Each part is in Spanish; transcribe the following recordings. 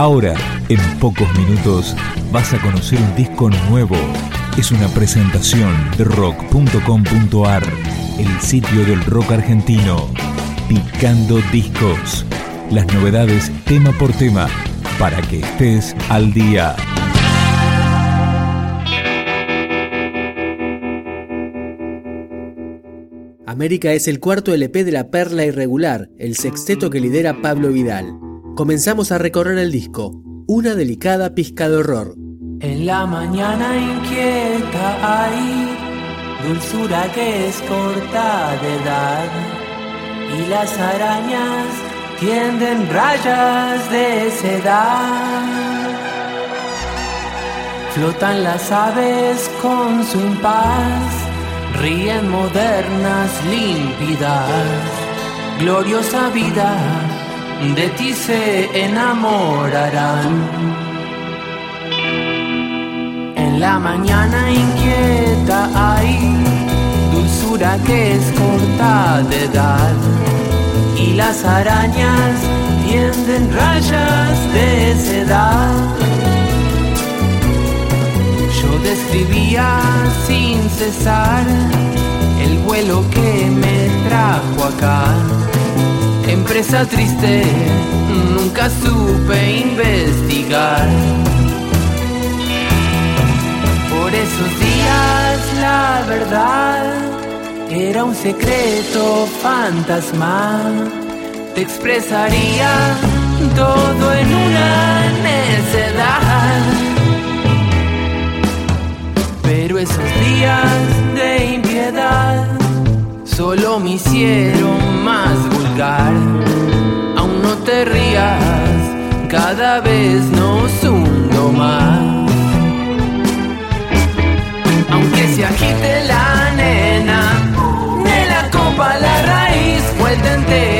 Ahora, en pocos minutos, vas a conocer un disco nuevo. Es una presentación de rock.com.ar, el sitio del rock argentino. Picando discos. Las novedades tema por tema, para que estés al día. América es el cuarto LP de la Perla Irregular, el sexteto que lidera Pablo Vidal. Comenzamos a recorrer el disco, una delicada pizca de horror. En la mañana inquieta hay dulzura que es corta de edad y las arañas tienden rayas de seda. Flotan las aves con su impas ríen modernas, límpidas, gloriosa vida, de ti se enamorarán. En la mañana inquieta hay dulzura que es corta de edad y las arañas tienden rayas de seda describía sin cesar el vuelo que me trajo acá. Empresa triste, nunca supe investigar. Por esos días la verdad era un secreto fantasma. Te expresaría todo en una necedad pero esos días de impiedad solo me hicieron más Aún no te rías, cada vez nos hundo más. Aunque se agite la nena, de la copa la raíz vuelta entera,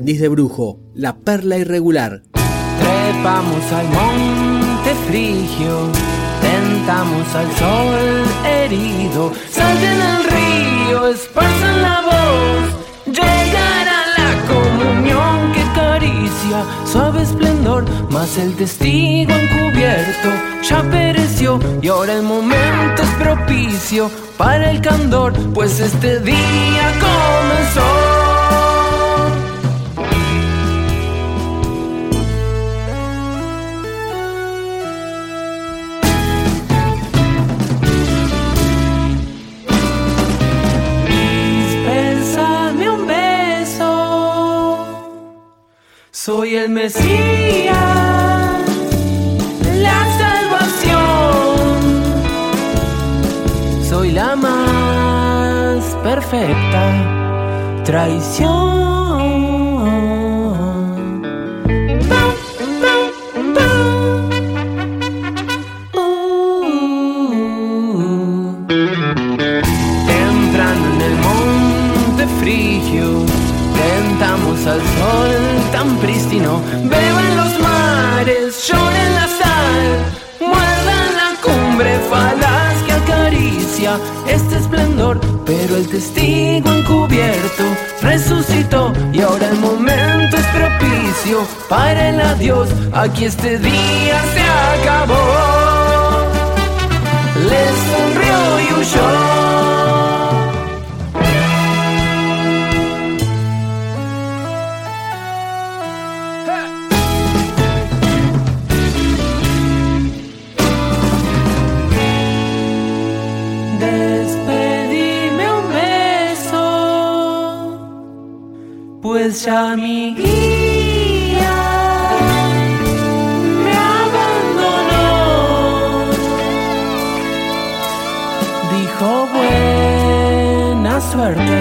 Brujo, La Perla Irregular. Trepamos al monte frigio, tentamos al sol herido, salten al río, esparzan la voz, llegará la comunión que caricia, suave esplendor, mas el testigo encubierto ya pereció y ahora el momento es propicio para el candor, pues este día comenzó. Soy el Mesías, la salvación. Soy la más perfecta traición. Al sol tan prístino. Beban los mares, lloren la sal, muerdan la cumbre falaz que acaricia este esplendor. Pero el testigo encubierto resucitó y ahora el momento es propicio para el adiós. Aquí este día se acabó. Le sonrió y huyó. Mi guía me abandonó. Dijo buena suerte,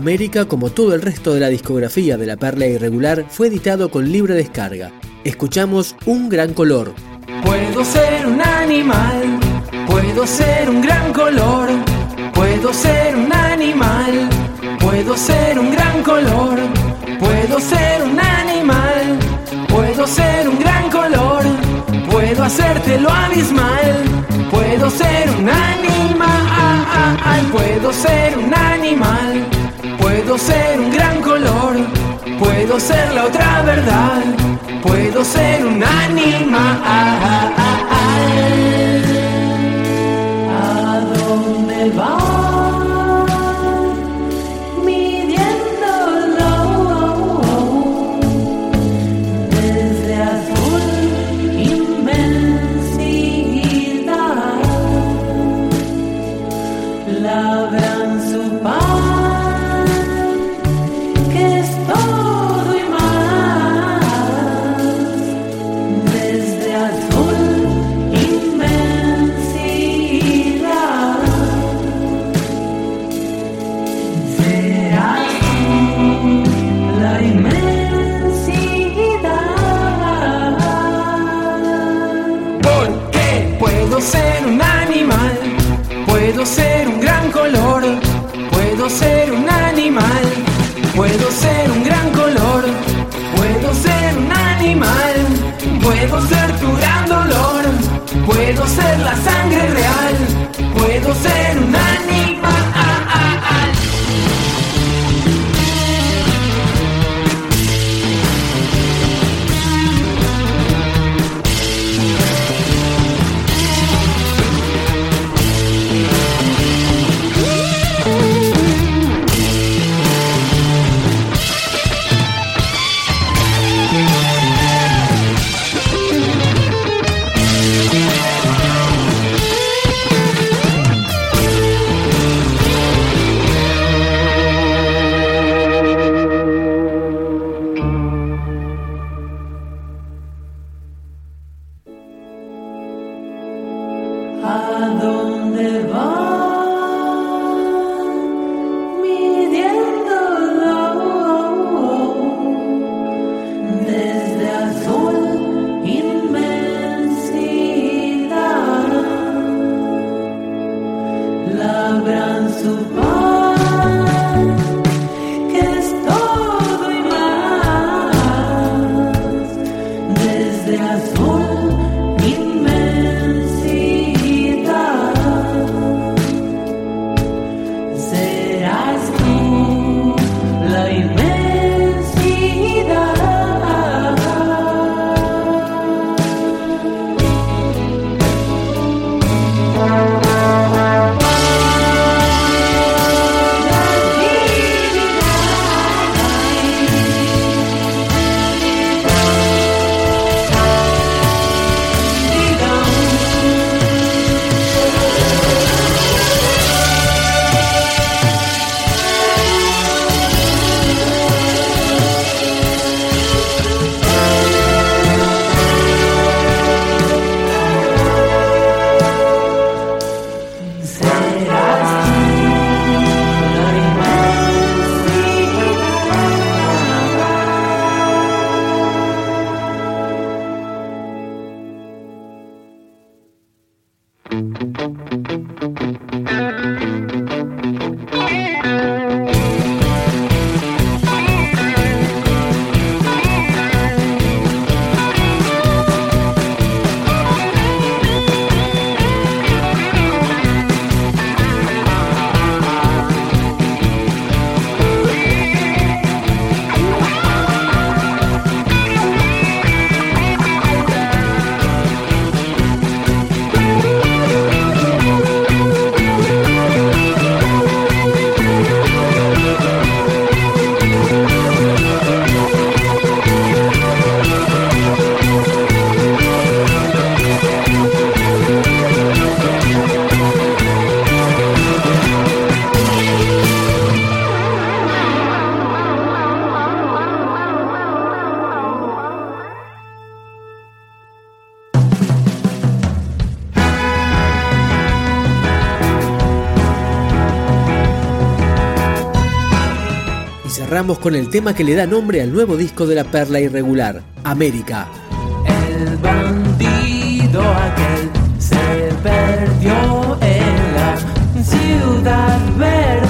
América, como todo el resto de la discografía de la Perla Irregular, fue editado con libre descarga. Escuchamos Un Gran Color. Puedo ser un animal, puedo ser un gran color, puedo ser un animal, puedo ser un gran color, puedo ser un animal, puedo ser un gran color, puedo hacerte lo abismal, puedo ser un animal, puedo ser un animal Puedo ser un gran color, puedo ser la otra verdad, puedo ser un animal. ¿A dónde? ser la sangre real, puedo ser una con el tema que le da nombre al nuevo disco de la perla irregular, América. El bandido se perdió en la ciudad verde.